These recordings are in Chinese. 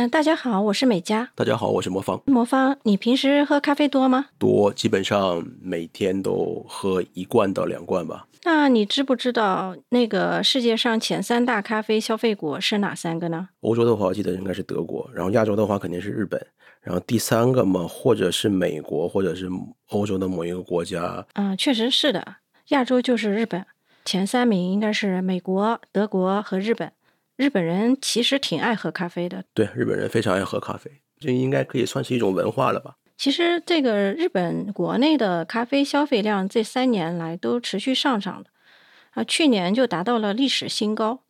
嗯，大家好，我是美嘉。大家好，我是魔方。魔方，你平时喝咖啡多吗？多，基本上每天都喝一罐到两罐吧。那你知不知道那个世界上前三大咖啡消费国是哪三个呢？欧洲的话，我记得应该是德国，然后亚洲的话肯定是日本，然后第三个嘛，或者是美国，或者是欧洲的某一个国家。嗯，确实是的，亚洲就是日本，前三名应该是美国、德国和日本。日本人其实挺爱喝咖啡的，对，日本人非常爱喝咖啡，这应该可以算是一种文化了吧？其实这个日本国内的咖啡消费量这三年来都持续上涨的，啊，去年就达到了历史新高。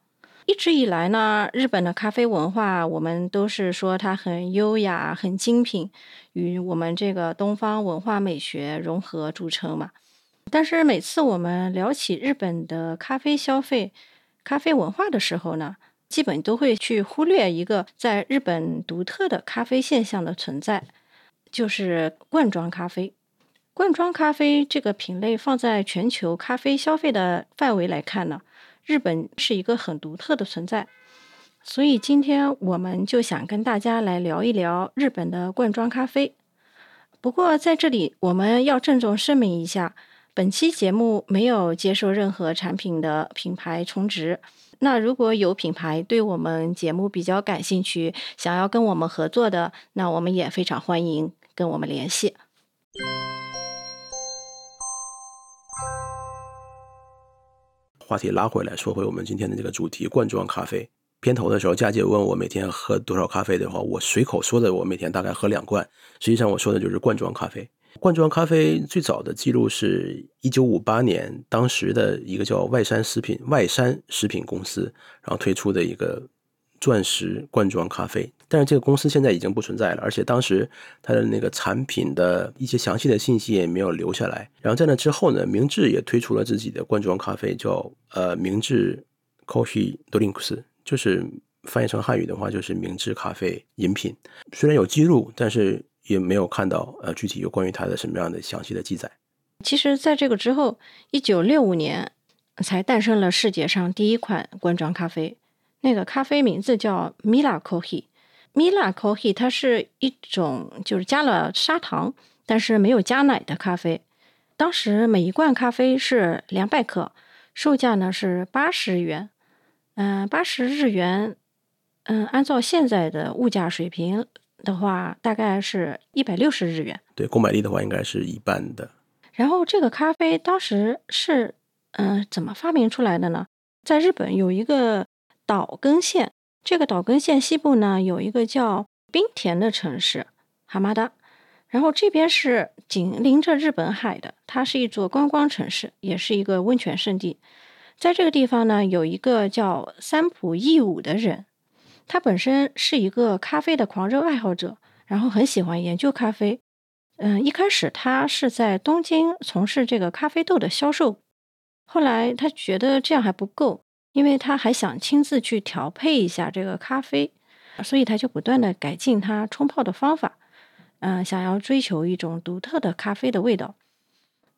一直以来呢，日本的咖啡文化我们都是说它很优雅、很精品，与我们这个东方文化美学融合著称嘛。但是每次我们聊起日本的咖啡消费、咖啡文化的时候呢，基本都会去忽略一个在日本独特的咖啡现象的存在，就是罐装咖啡。罐装咖啡这个品类放在全球咖啡消费的范围来看呢，日本是一个很独特的存在。所以今天我们就想跟大家来聊一聊日本的罐装咖啡。不过在这里我们要郑重声明一下，本期节目没有接受任何产品的品牌充值。那如果有品牌对我们节目比较感兴趣，想要跟我们合作的，那我们也非常欢迎跟我们联系。话题拉回来说回我们今天的这个主题——罐装咖啡。片头的时候，佳姐问我每天喝多少咖啡的话，我随口说的，我每天大概喝两罐。实际上我说的就是罐装咖啡。罐装咖啡最早的记录是一九五八年，当时的一个叫外山食品外山食品公司，然后推出的一个钻石罐装咖啡。但是这个公司现在已经不存在了，而且当时它的那个产品的一些详细的信息也没有留下来。然后在那之后呢，明治也推出了自己的罐装咖啡，叫呃明治 Coffee Drinks，就是翻译成汉语的话就是明治咖啡饮品。虽然有记录，但是。也没有看到呃具体有关于它的什么样的详细的记载。其实，在这个之后，一九六五年才诞生了世界上第一款罐装咖啡。那个咖啡名字叫 Mila Coffee。Mila Coffee 它是一种就是加了砂糖，但是没有加奶的咖啡。当时每一罐咖啡是两百克，售价呢是八十元。嗯，八十日元。嗯，按照现在的物价水平。的话，大概是一百六十日元。对，购买力的话，应该是一半的。然后，这个咖啡当时是嗯，怎么发明出来的呢？在日本有一个岛根县，这个岛根县西部呢有一个叫滨田的城市哈马达，然后这边是紧邻着日本海的，它是一座观光城市，也是一个温泉胜地。在这个地方呢，有一个叫三浦义武的人。他本身是一个咖啡的狂热爱好者，然后很喜欢研究咖啡。嗯，一开始他是在东京从事这个咖啡豆的销售，后来他觉得这样还不够，因为他还想亲自去调配一下这个咖啡，所以他就不断的改进他冲泡的方法，嗯，想要追求一种独特的咖啡的味道。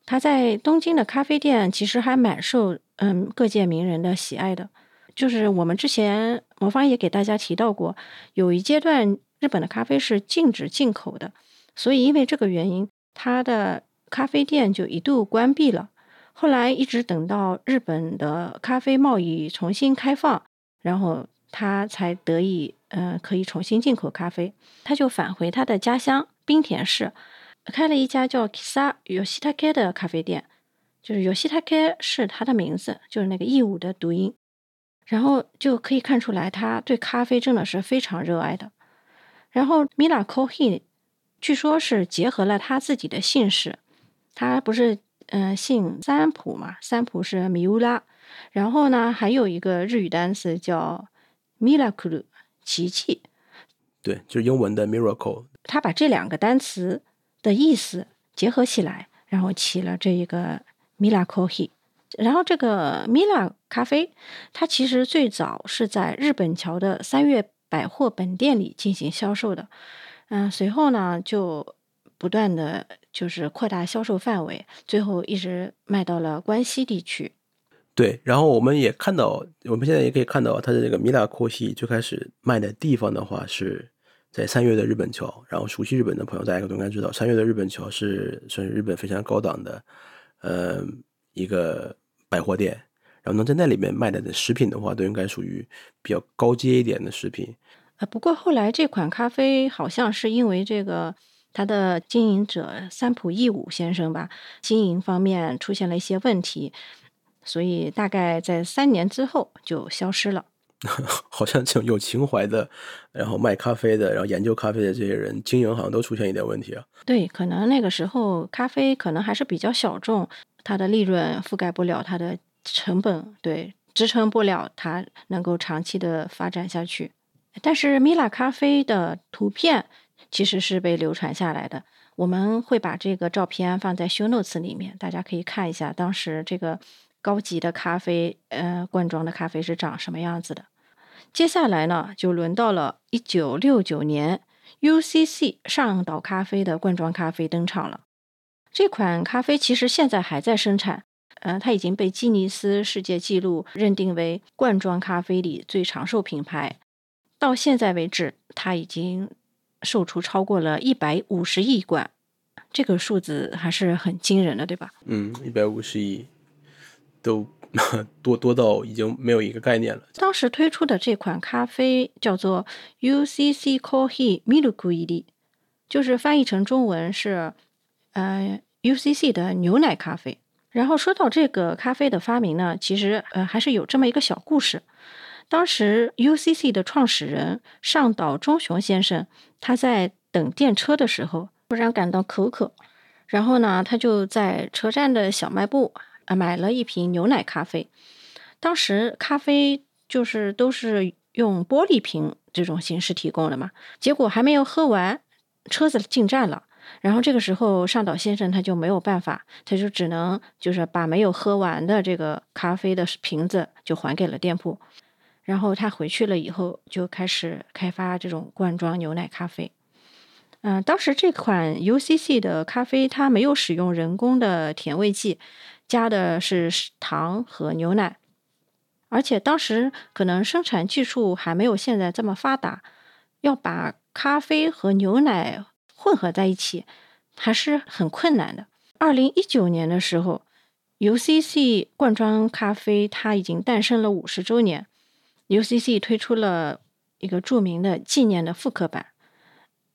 他在东京的咖啡店其实还蛮受嗯各界名人的喜爱的。就是我们之前魔方也给大家提到过，有一阶段日本的咖啡是禁止进口的，所以因为这个原因，它的咖啡店就一度关闭了。后来一直等到日本的咖啡贸易重新开放，然后他才得以嗯可以重新进口咖啡。他就返回他的家乡冰田市，开了一家叫 Kisa Yoshitake 的咖啡店，就是 Yoshitake 是他的名字，就是那个义武的读音。然后就可以看出来，他对咖啡真的是非常热爱的。然后米拉科希，据说是结合了他自己的姓氏，他不是嗯姓三浦嘛？三浦是米乌拉，然后呢还有一个日语单词叫 miracle 奇迹，对，就是英文的 miracle。他把这两个单词的意思结合起来，然后起了这一个米拉科希。然后这个米拉咖啡，它其实最早是在日本桥的三月百货本店里进行销售的，嗯，随后呢就不断的就是扩大销售范围，最后一直卖到了关西地区。对，然后我们也看到，我们现在也可以看到它的这个米拉咖啡最开始卖的地方的话是在三月的日本桥，然后熟悉日本的朋友大家都应该知道，三月的日本桥是算是日本非常高档的，呃，一个百货店。然后能，在那里面卖的的食品的话，都应该属于比较高阶一点的食品。呃，不过后来这款咖啡好像是因为这个它的经营者三浦义武先生吧，经营方面出现了一些问题，所以大概在三年之后就消失了。好像这种有情怀的，然后卖咖啡的，然后研究咖啡的这些人，经营好像都出现一点问题啊。对，可能那个时候咖啡可能还是比较小众，它的利润覆盖不了它的。成本对支撑不了它能够长期的发展下去，但是米拉咖啡的图片其实是被流传下来的，我们会把这个照片放在 show notes 里面，大家可以看一下当时这个高级的咖啡，呃，罐装的咖啡是长什么样子的。接下来呢，就轮到了一九六九年，UCC 上岛咖啡的罐装咖啡登场了。这款咖啡其实现在还在生产。嗯，它已经被吉尼斯世界纪录认定为罐装咖啡里最长寿品牌。到现在为止，它已经售出超过了一百五十亿罐，这个数字还是很惊人的，对吧？嗯，一百五十亿都 多多到已经没有一个概念了。当时推出的这款咖啡叫做 UCC Coffee Milk 就是翻译成中文是呃 UCC 的牛奶咖啡。然后说到这个咖啡的发明呢，其实呃还是有这么一个小故事。当时 UCC 的创始人上岛忠雄先生，他在等电车的时候，突然感到口渴，然后呢，他就在车站的小卖部啊买了一瓶牛奶咖啡。当时咖啡就是都是用玻璃瓶这种形式提供的嘛，结果还没有喝完，车子进站了。然后这个时候，上岛先生他就没有办法，他就只能就是把没有喝完的这个咖啡的瓶子就还给了店铺。然后他回去了以后，就开始开发这种罐装牛奶咖啡。嗯，当时这款 UCC 的咖啡它没有使用人工的甜味剂，加的是糖和牛奶，而且当时可能生产技术还没有现在这么发达，要把咖啡和牛奶。混合在一起还是很困难的。二零一九年的时候，UCC 罐装咖啡它已经诞生了五十周年，UCC 推出了一个著名的纪念的复刻版。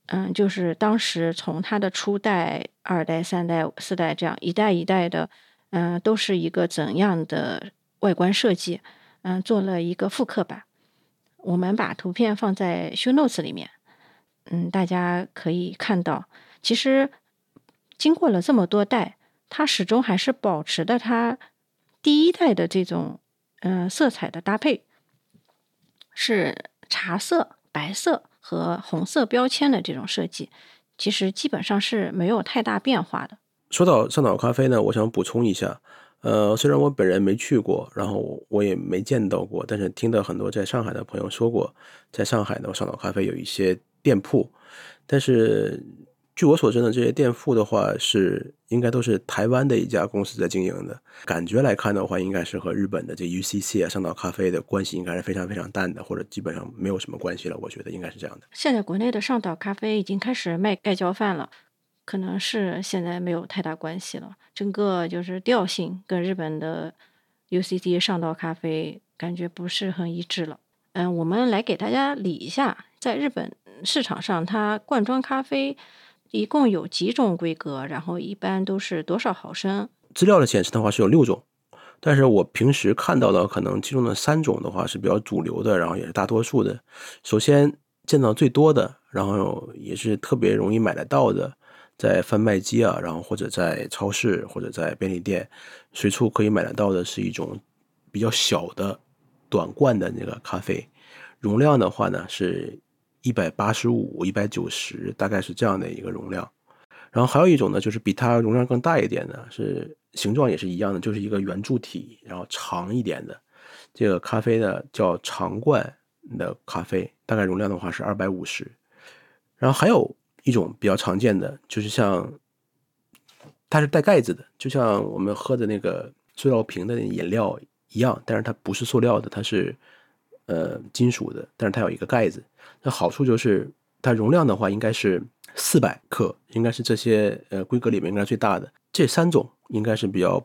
嗯，就是当时从它的初代、二代、三代、四代这样一代一代的，嗯，都是一个怎样的外观设计？嗯，做了一个复刻版。我们把图片放在 show notes 里面。嗯，大家可以看到，其实经过了这么多代，它始终还是保持的它第一代的这种嗯色彩的搭配，是茶色、白色和红色标签的这种设计，其实基本上是没有太大变化的。说到上岛咖啡呢，我想补充一下，呃，虽然我本人没去过，然后我也没见到过，但是听到很多在上海的朋友说过，在上海呢，上岛咖啡有一些。店铺，但是据我所知呢，这些店铺的话是应该都是台湾的一家公司在经营的。感觉来看的话，应该是和日本的这 UCC 啊、上岛咖啡的关系应该是非常非常淡的，或者基本上没有什么关系了。我觉得应该是这样的。现在国内的上岛咖啡已经开始卖盖浇饭了，可能是现在没有太大关系了。整个就是调性跟日本的 UCC 上岛咖啡感觉不是很一致了。嗯，我们来给大家理一下，在日本。市场上，它罐装咖啡一共有几种规格？然后一般都是多少毫升？资料的显示的话是有六种，但是我平时看到的可能其中的三种的话是比较主流的，然后也是大多数的。首先见到最多的，然后也是特别容易买得到的，在贩卖机啊，然后或者在超市或者在便利店随处可以买得到的是一种比较小的短罐的那个咖啡，容量的话呢是。一百八十五、一百九十，大概是这样的一个容量。然后还有一种呢，就是比它容量更大一点的，是形状也是一样的，就是一个圆柱体，然后长一点的。这个咖啡呢叫长罐的咖啡，大概容量的话是二百五十。然后还有一种比较常见的，就是像它是带盖子的，就像我们喝的那个塑料瓶的饮料一样，但是它不是塑料的，它是。呃，金属的，但是它有一个盖子。那好处就是它容量的话应该是四百克，应该是这些呃规格里面应该最大的。这三种应该是比较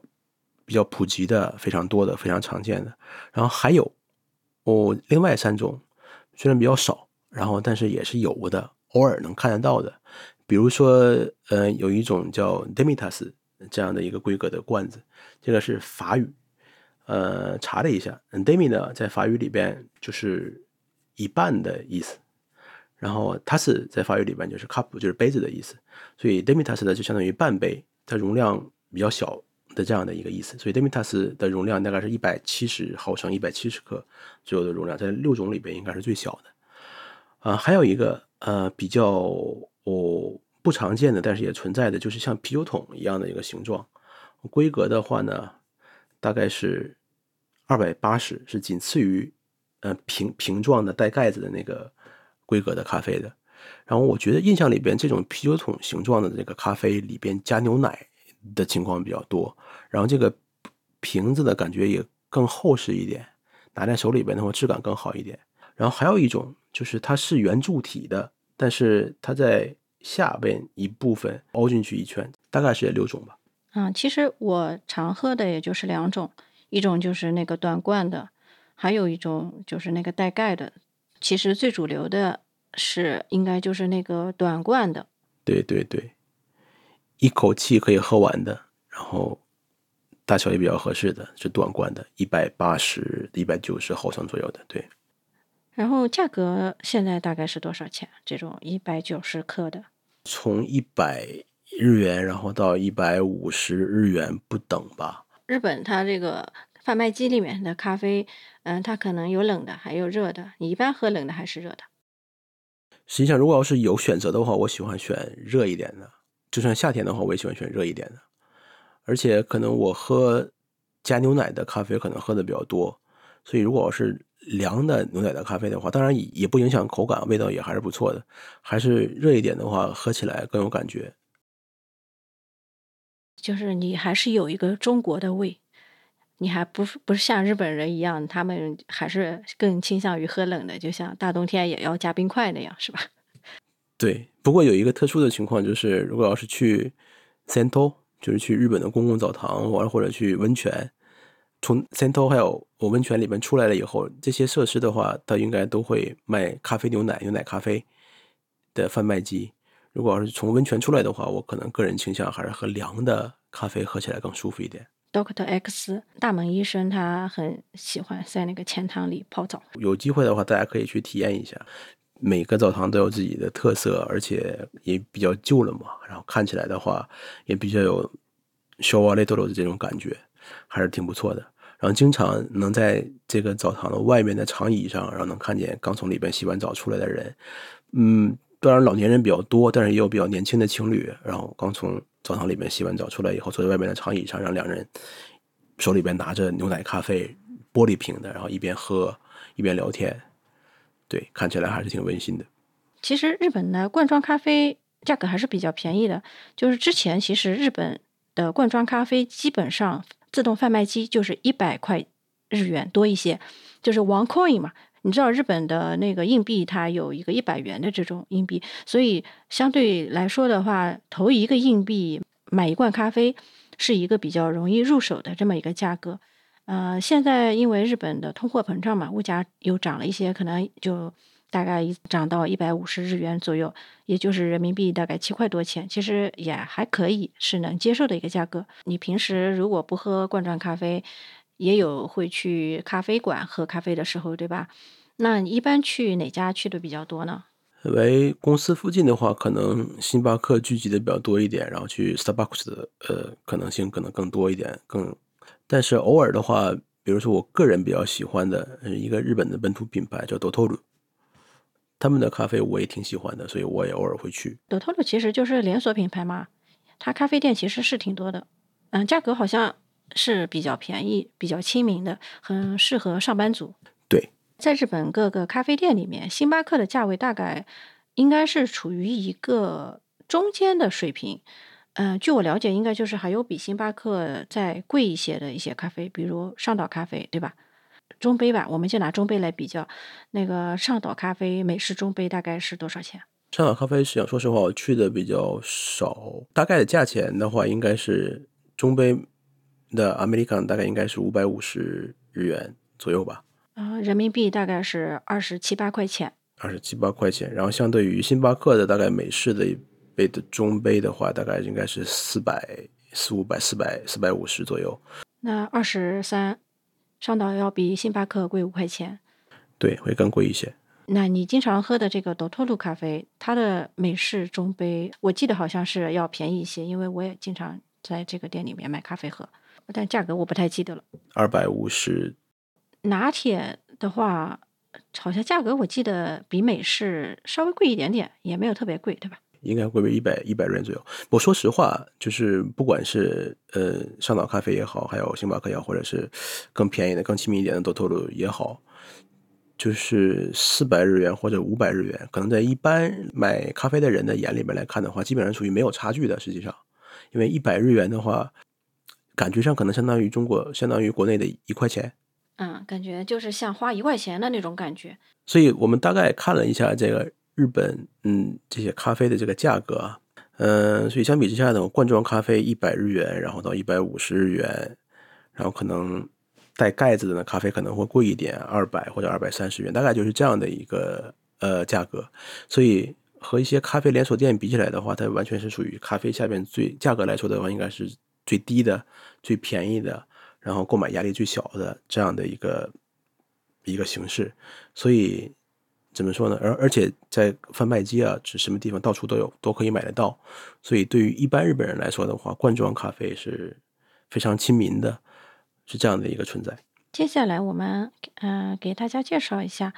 比较普及的、非常多的、非常常见的。然后还有哦，另外三种虽然比较少，然后但是也是有的，偶尔能看得到的。比如说，呃，有一种叫 Demitas 这样的一个规格的罐子，这个是法语。呃，查了一下，Demi 呢在法语里边就是一半的意思，然后它是在法语里边就是 cup，就是杯子的意思，所以 Demitas 呢就相当于半杯，它容量比较小的这样的一个意思，所以 Demitas 的容量大概是一百七十毫升，一百七十克左右的容量，在六种里边应该是最小的。啊，还有一个呃比较哦不常见的，但是也存在的，就是像啤酒桶一样的一个形状，规格的话呢。大概是二百八十，是仅次于呃瓶瓶状的带盖子的那个规格的咖啡的。然后我觉得印象里边这种啤酒桶形状的这个咖啡里边加牛奶的情况比较多。然后这个瓶子的感觉也更厚实一点，拿在手里边的话质感更好一点。然后还有一种就是它是圆柱体的，但是它在下边一部分凹进去一圈，大概是六种吧。嗯，其实我常喝的也就是两种，一种就是那个短罐的，还有一种就是那个带盖的。其实最主流的是应该就是那个短罐的。对对对，一口气可以喝完的，然后大小也比较合适的，是短罐的，一百八十、一百九十毫升左右的。对。然后价格现在大概是多少钱？这种一百九十克的？从一百。日元，然后到一百五十日元不等吧。日本它这个贩卖机里面的咖啡，嗯，它可能有冷的，还有热的。你一般喝冷的还是热的？实际上，如果要是有选择的话，我喜欢选热一点的。就算夏天的话，我也喜欢选热一点的。而且可能我喝加牛奶的咖啡可能喝的比较多，所以如果要是凉的牛奶的咖啡的话，当然也也不影响口感，味道也还是不错的。还是热一点的话，喝起来更有感觉。就是你还是有一个中国的胃，你还不不是像日本人一样，他们还是更倾向于喝冷的，就像大冬天也要加冰块那样，是吧？对，不过有一个特殊的情况，就是如果要是去 Sento，就是去日本的公共澡堂，玩或者去温泉，从 Sento 还有我温泉里面出来了以后，这些设施的话，它应该都会卖咖啡、牛奶、牛奶咖啡的贩卖机。如果要是从温泉出来的话，我可能个人倾向还是喝凉的咖啡，喝起来更舒服一点。Doctor X 大门医生他很喜欢在那个钱塘里泡澡。有机会的话，大家可以去体验一下。每个澡堂都有自己的特色，而且也比较旧了嘛。然后看起来的话，也比较有 show a little 的这种感觉，还是挺不错的。然后经常能在这个澡堂的外面的长椅上，然后能看见刚从里边洗完澡出来的人，嗯。当然，老年人比较多，但是也有比较年轻的情侣，然后刚从澡堂里面洗完澡出来以后，坐在外面的长椅上，让两人手里边拿着牛奶咖啡，玻璃瓶的，然后一边喝一边聊天，对，看起来还是挺温馨的。其实日本的罐装咖啡价格还是比较便宜的，就是之前其实日本的罐装咖啡基本上自动贩卖机就是一百块日元多一些，就是 one coin 嘛。你知道日本的那个硬币，它有一个一百元的这种硬币，所以相对来说的话，投一个硬币买一罐咖啡是一个比较容易入手的这么一个价格。呃，现在因为日本的通货膨胀嘛，物价又涨了一些，可能就大概一涨到一百五十日元左右，也就是人民币大概七块多钱，其实也还可以，是能接受的一个价格。你平时如果不喝罐装咖啡，也有会去咖啡馆喝咖啡的时候，对吧？那你一般去哪家去的比较多呢？因为公司附近的话，可能星巴克聚集的比较多一点，然后去 Starbucks 的呃可能性可能更多一点。更，但是偶尔的话，比如说我个人比较喜欢的一个日本的本土品牌叫 Dotoru，他们的咖啡我也挺喜欢的，所以我也偶尔会去。Dotoru 其实就是连锁品牌嘛，它咖啡店其实是挺多的，嗯，价格好像。是比较便宜、比较亲民的，很适合上班族。对，在日本各个咖啡店里面，星巴克的价位大概应该是处于一个中间的水平。嗯，据我了解，应该就是还有比星巴克再贵一些的一些咖啡，比如上岛咖啡，对吧？中杯吧，我们就拿中杯来比较。那个上岛咖啡美式中杯大概是多少钱？上岛咖啡实际上，说实话，我去的比较少。大概的价钱的话，应该是中杯的 American 大概应该是五百五十日元左右吧。啊，人民币大概是二十七八块钱。二十七八块钱，然后相对于星巴克的大概美式的一杯的中杯的话，大概应该是四百四五百四百四百五十左右。那二十三，上岛要比星巴克贵五块钱。对，会更贵一些。那你经常喝的这个多托鲁咖啡，它的美式中杯，我记得好像是要便宜一些，因为我也经常在这个店里面买咖啡喝，但价格我不太记得了。二百五十。拿铁的话，好像价格我记得比美式稍微贵一点点，也没有特别贵，对吧？应该贵为一百一百日元左右。我说实话，就是不管是呃上岛咖啡也好，还有星巴克也好，或者是更便宜的、更亲民一点的多托鲁也好。就是四百日元或者五百日元，可能在一般买咖啡的人的眼里面来看的话，基本上属于没有差距的。实际上，因为一百日元的话，感觉上可能相当于中国，相当于国内的一块钱。嗯，感觉就是像花一块钱的那种感觉。所以我们大概看了一下这个日本，嗯，这些咖啡的这个价格，嗯，所以相比之下呢，罐装咖啡一百日元，然后到一百五十日元，然后可能。带盖子的呢，咖啡可能会贵一点，二百或者二百三十元，大概就是这样的一个呃价格。所以和一些咖啡连锁店比起来的话，它完全是属于咖啡下边最价格来说的话，应该是最低的、最便宜的，然后购买压力最小的这样的一个一个形式。所以怎么说呢？而而且在贩卖机啊，是什么地方到处都有，都可以买得到。所以对于一般日本人来说的话，罐装咖啡是非常亲民的。是这样的一个存在。接下来我们呃给大家介绍一下，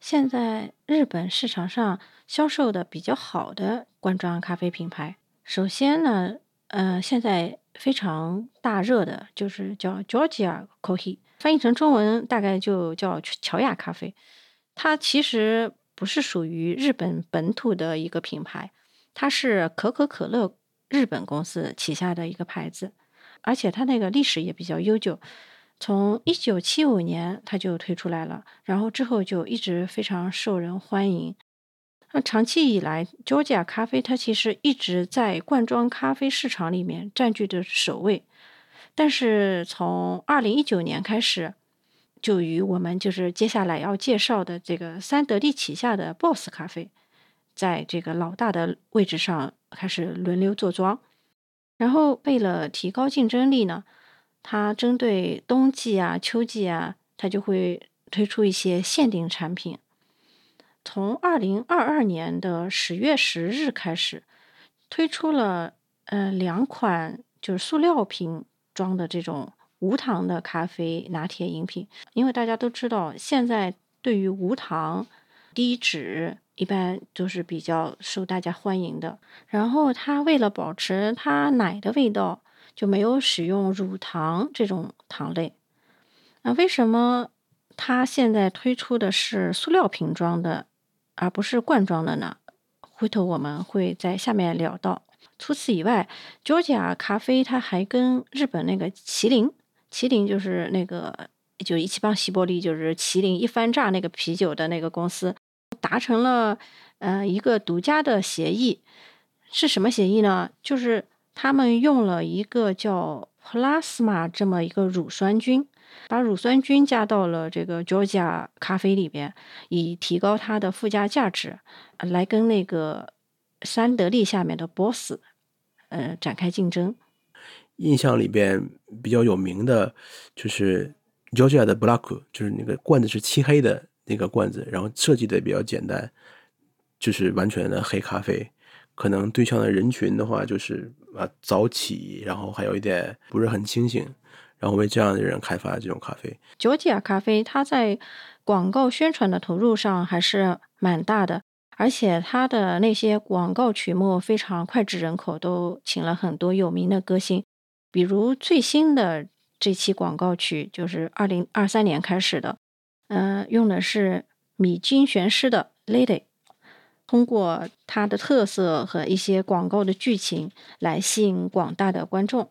现在日本市场上销售的比较好的罐装咖啡品牌。首先呢，呃，现在非常大热的就是叫 Georgia Coffee，翻译成中文大概就叫乔雅咖啡。它其实不是属于日本本土的一个品牌，它是可口可乐日本公司旗下的一个牌子。而且它那个历史也比较悠久，从一九七五年它就推出来了，然后之后就一直非常受人欢迎。那长期以来，Georgia 咖啡它其实一直在罐装咖啡市场里面占据着首位。但是从二零一九年开始，就与我们就是接下来要介绍的这个三得利旗下的 Boss 咖啡，在这个老大的位置上开始轮流坐庄。然后为了提高竞争力呢，它针对冬季啊、秋季啊，它就会推出一些限定产品。从二零二二年的十月十日开始，推出了呃两款就是塑料瓶装的这种无糖的咖啡拿铁饮品。因为大家都知道，现在对于无糖、低脂。一般都是比较受大家欢迎的。然后它为了保持它奶的味道，就没有使用乳糖这种糖类。那为什么它现在推出的是塑料瓶装的，而不是罐装的呢？回头我们会在下面聊到。除此以外，Georgia 咖啡它还跟日本那个麒麟，麒麟就是那个就一起帮西伯利，就是麒麟一番炸那个啤酒的那个公司。达成了呃一个独家的协议，是什么协议呢？就是他们用了一个叫 Plasma 这么一个乳酸菌，把乳酸菌加到了这个 Georgia 咖啡里边，以提高它的附加价值，来跟那个三得利下面的 Boss 呃展开竞争。印象里边比较有名的就是 Georgia 的 Black，就是那个罐子是漆黑的。那个罐子，然后设计的比较简单，就是完全的黑咖啡。可能对象的人群的话，就是啊早起，然后还有一点不是很清醒，然后为这样的人开发这种咖啡。九吉亚咖啡，它在广告宣传的投入上还是蛮大的，而且它的那些广告曲目非常脍炙人口，都请了很多有名的歌星。比如最新的这期广告曲，就是二零二三年开始的。嗯，用的是米津玄师的《Lady》，通过它的特色和一些广告的剧情来吸引广大的观众，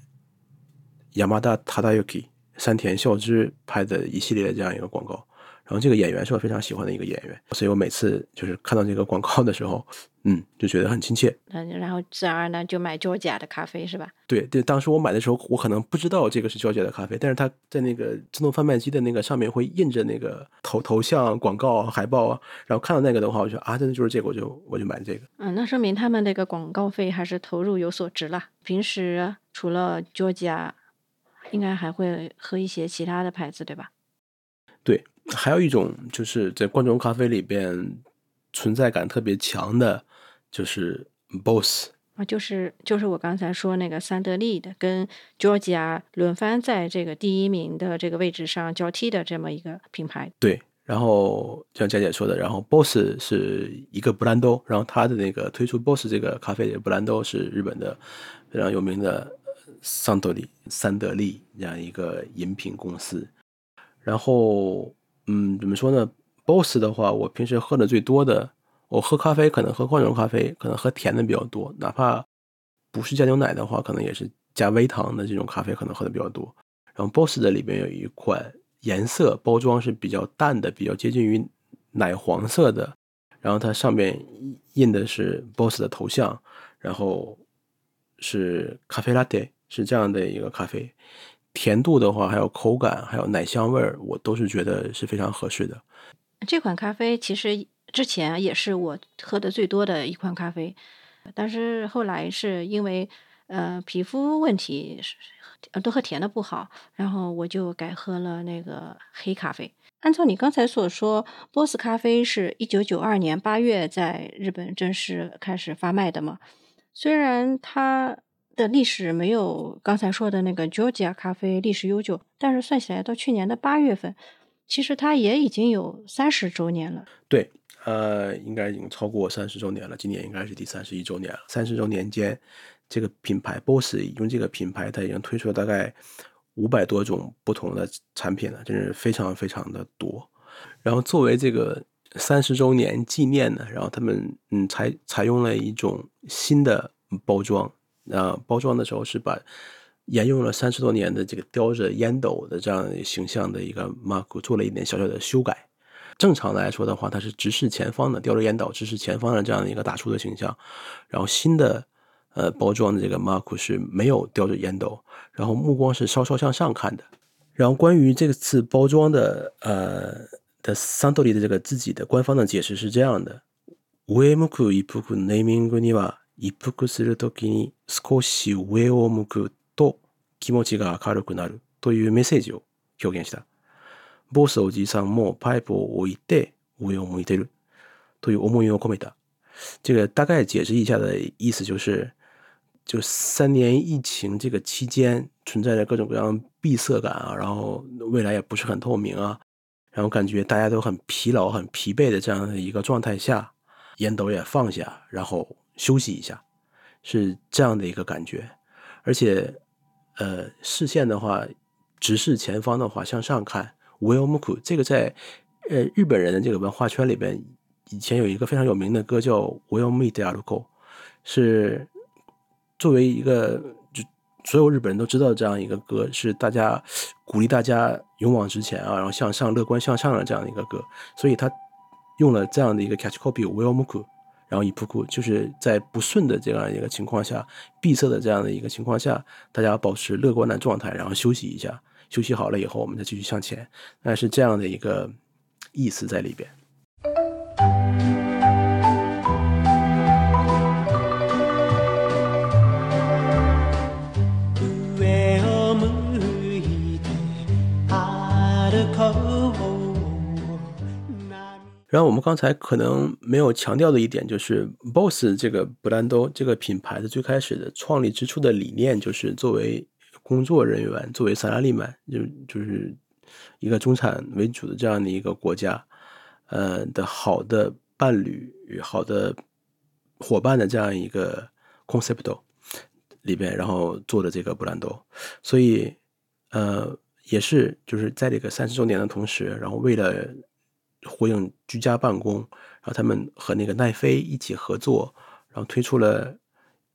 Yamada Tadayuki 山田孝之拍的一系列的这样一个广告。然后这个演员是我非常喜欢的一个演员，所以我每次就是看到这个广告的时候，嗯，就觉得很亲切。嗯，然后自然而然就买 Georgia 的咖啡是吧？对对，当时我买的时候，我可能不知道这个是 Georgia 的咖啡，但是它在那个自动贩卖机的那个上面会印着那个头头像、广告、海报啊，然后看到那个的话，我就啊，真的就是这个，我就我就买这个。嗯，那说明他们那个广告费还是投入有所值了。平时除了 Georgia，应该还会喝一些其他的牌子，对吧？对。还有一种就是在罐装咖啡里边存在感特别强的，就是 Boss 啊，就是就是我刚才说那个三得利的，跟 Georgia 轮番在这个第一名的这个位置上交替的这么一个品牌。对，然后像佳姐说的，然后 Boss 是一个布兰多，然后它的那个推出 Boss 这个咖啡的布兰多是日本的非常有名的桑德利三得利这样一个饮品公司，然后。嗯，怎么说呢？Boss 的话，我平时喝的最多的，我喝咖啡可能喝罐装咖啡，可能喝甜的比较多，哪怕不是加牛奶的话，可能也是加微糖的这种咖啡可能喝的比较多。然后 Boss 的里边有一款颜色包装是比较淡的，比较接近于奶黄色的，然后它上面印的是 Boss 的头像，然后是咖啡 latte，是这样的一个咖啡。甜度的话，还有口感，还有奶香味儿，我都是觉得是非常合适的。这款咖啡其实之前也是我喝的最多的一款咖啡，但是后来是因为呃皮肤问题，都喝甜的不好，然后我就改喝了那个黑咖啡。按照你刚才所说，波斯咖啡是一九九二年八月在日本正式开始发卖的嘛？虽然它。的历史没有刚才说的那个 Georgia 咖啡历史悠久，但是算起来到去年的八月份，其实它也已经有三十周年了。对，呃，应该已经超过三十周年了，今年应该是第三十一周年了。三十周年间，这个品牌 Boss 用这个品牌，它已经推出了大概五百多种不同的产品了，真是非常非常的多。然后作为这个三十周年纪念呢，然后他们嗯采采用了一种新的包装。啊，包装的时候是把沿用了三十多年的这个叼着烟斗的这样形象的一个 mark 做了一点小小的修改。正常来说的话，它是直视前方的，叼着烟斗直视前方的这样的一个打出的形象。然后新的呃包装的这个 mark 是没有叼着烟斗，然后目光是稍稍向上看的。然后关于这次包装的呃的桑多利的这个自己的官方的解释是这样的：上向一歩くネーミングには 一服するときに少し上を向くと気持ちが明るくなるというメッセージを表現した。ボスおじさんもパイプを置いて上を向いてるという思いを込めた。这个大概解释一下的意思就是，就三年疫情这个期间存在着各种各样闭塞感啊，然后未来也不是很透明啊，然后感觉大家都很疲劳、很疲惫的这样的一个状态下，烟斗也放下，然后。休息一下，是这样的一个感觉，而且，呃，视线的话，直视前方的话，向上看。w i l l Muku 这个在呃日本人的这个文化圈里边，以前有一个非常有名的歌叫《Will Meet a l u k o 是作为一个就所有日本人都知道这样一个歌，是大家鼓励大家勇往直前啊，然后向上、乐观向上的这样一个歌，所以他用了这样的一个 catch copy w i l l Muku。然后一步步就是在不顺的这样一个情况下，闭塞的这样的一个情况下，大家保持乐观的状态，然后休息一下，休息好了以后，我们再继续向前，那是这样的一个意思在里边。然后我们刚才可能没有强调的一点，就是 BOSS 这个布兰多这个品牌的最开始的创立之初的理念，就是作为工作人员，作为萨拉利曼，就就是一个中产为主的这样的一个国家，呃的好的伴侣与好的伙伴的这样一个 concept 里边，然后做的这个布兰多，所以呃也是就是在这个三十周年的同时，然后为了呼应居家办公，然后他们和那个奈飞一起合作，然后推出了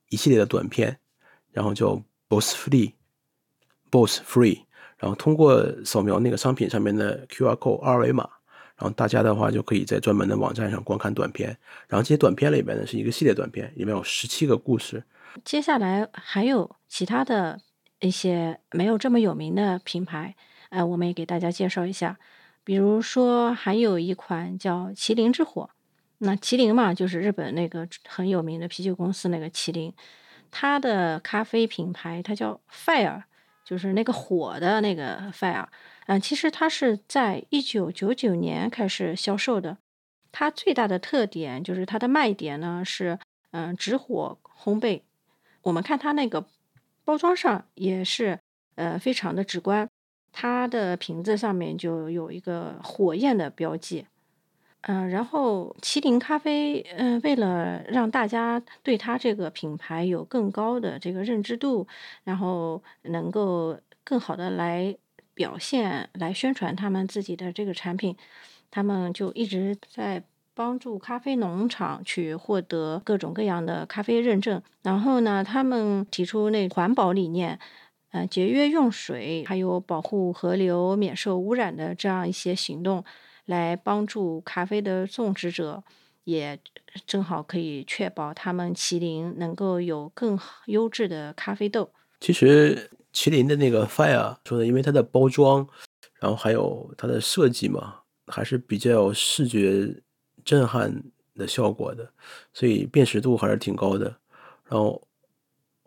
一系列的短片，然后叫 Boss Free，Boss Free，然后通过扫描那个商品上面的 QR code 二维码。然后大家的话就可以在专门的网站上观看短片，然后这些短片里边呢是一个系列短片，里面有十七个故事。接下来还有其他的一些没有这么有名的品牌，呃，我们也给大家介绍一下。比如说，还有一款叫麒麟之火，那麒麟嘛，就是日本那个很有名的啤酒公司那个麒麟，它的咖啡品牌它叫 Fire，就是那个火的那个 Fire。嗯，其实它是在一九九九年开始销售的。它最大的特点就是它的卖点呢是，嗯，直火烘焙。我们看它那个包装上也是，呃，非常的直观。它的瓶子上面就有一个火焰的标记。嗯，然后麒麟咖啡，嗯，为了让大家对它这个品牌有更高的这个认知度，然后能够更好的来。表现来宣传他们自己的这个产品，他们就一直在帮助咖啡农场去获得各种各样的咖啡认证。然后呢，他们提出那环保理念，呃，节约用水，还有保护河流免受污染的这样一些行动，来帮助咖啡的种植者，也正好可以确保他们麒麟能够有更优质的咖啡豆。其实。麒麟的那个 Fire 说的，因为它的包装，然后还有它的设计嘛，还是比较有视觉震撼的效果的，所以辨识度还是挺高的。然后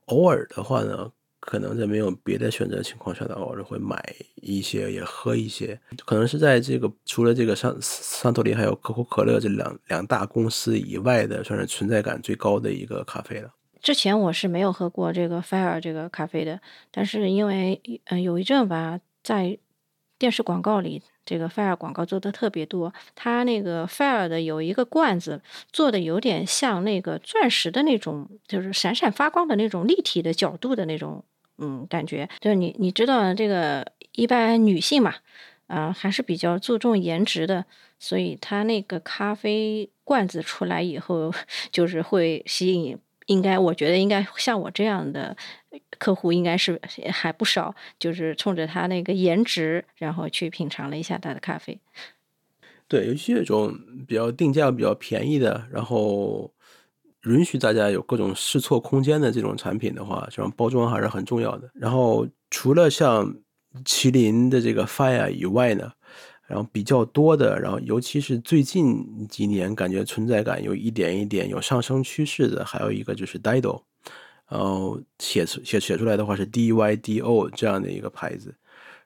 偶尔的话呢，可能在没有别的选择的情况下呢，偶尔会买一些也喝一些。可能是在这个除了这个桑桑托利还有可口可乐这两两大公司以外的，算是存在感最高的一个咖啡了。之前我是没有喝过这个 Fire 这个咖啡的，但是因为嗯有一阵吧，在电视广告里，这个 Fire 广告做的特别多。它那个 Fire 的有一个罐子，做的有点像那个钻石的那种，就是闪闪发光的那种立体的角度的那种，嗯，感觉。就是你你知道这个一般女性嘛，啊还是比较注重颜值的，所以她那个咖啡罐子出来以后，就是会吸引。应该，我觉得应该像我这样的客户应该是还不少，就是冲着她那个颜值，然后去品尝了一下她的咖啡。对，尤其这种比较定价比较便宜的，然后允许大家有各种试错空间的这种产品的话，这种包装还是很重要的。然后除了像麒麟的这个 Fire 以外呢？然后比较多的，然后尤其是最近几年，感觉存在感有一点一点有上升趋势的，还有一个就是 Dido，然后写写写出来的话是 D Y D O 这样的一个牌子。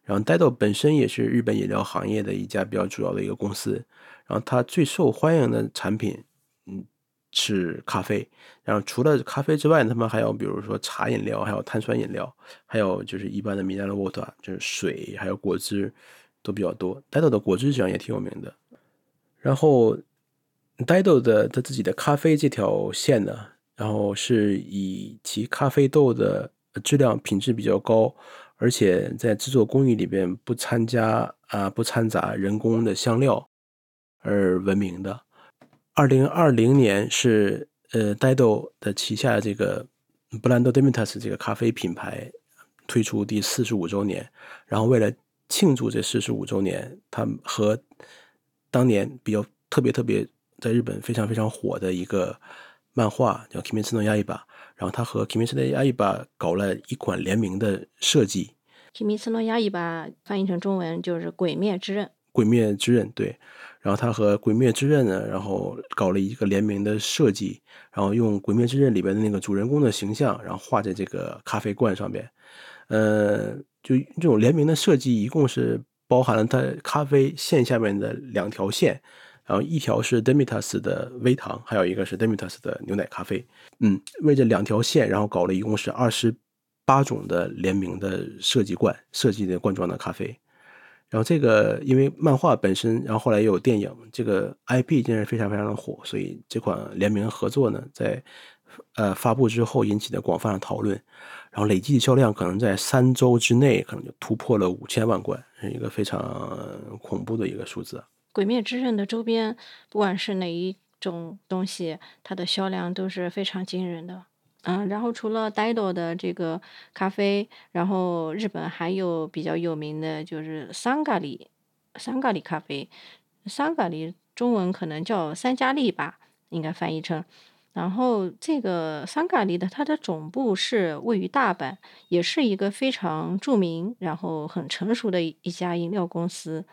然后 Dido 本身也是日本饮料行业的一家比较主要的一个公司。然后它最受欢迎的产品，是咖啡。然后除了咖啡之外，他们还有比如说茶饮料，还有碳酸饮料，还有就是一般的 mineral water，就是水，还有果汁。都比较多，Dido 的果汁实际上也挺有名的。然后，Dido 的他自己的咖啡这条线呢，然后是以其咖啡豆的质量品质比较高，而且在制作工艺里边不参加啊不掺杂人工的香料而闻名的。二零二零年是呃 Dido 的旗下这个 Blando Dimitas 这个咖啡品牌推出第四十五周年，然后为了庆祝这四十五周年，他和当年比较特别特别在日本非常非常火的一个漫画叫《Kimetsu no Yaiba》，然后他和《Kimetsu no Yaiba》搞了一款联名的设计，《Kimetsu no Yaiba》翻译成中文就是《鬼灭之刃》。鬼灭之刃对，然后他和鬼灭之刃呢，然后搞了一个联名的设计，然后用鬼灭之刃里边的那个主人公的形象，然后画在这个咖啡罐上边，呃。就这种联名的设计，一共是包含了它咖啡线下面的两条线，然后一条是 Demitas 的微糖，还有一个是 Demitas 的牛奶咖啡。嗯，为这两条线，然后搞了一共是二十八种的联名的设计罐，设计的罐装的咖啡。然后这个因为漫画本身，然后后来又有电影，这个 IP 真是非常非常的火，所以这款联名合作呢，在呃发布之后引起的广泛的讨论，然后累计销量可能在三周之内可能就突破了五千万罐，是一个非常恐怖的一个数字。鬼灭之刃的周边，不管是哪一种东西，它的销量都是非常惊人的。嗯，然后除了 Dido 的这个咖啡，然后日本还有比较有名的就是桑咖喱，桑咖喱咖啡，桑咖喱中文可能叫三加利吧，应该翻译成。然后这个桑咖喱的它的总部是位于大阪，也是一个非常著名，然后很成熟的一家饮料公司。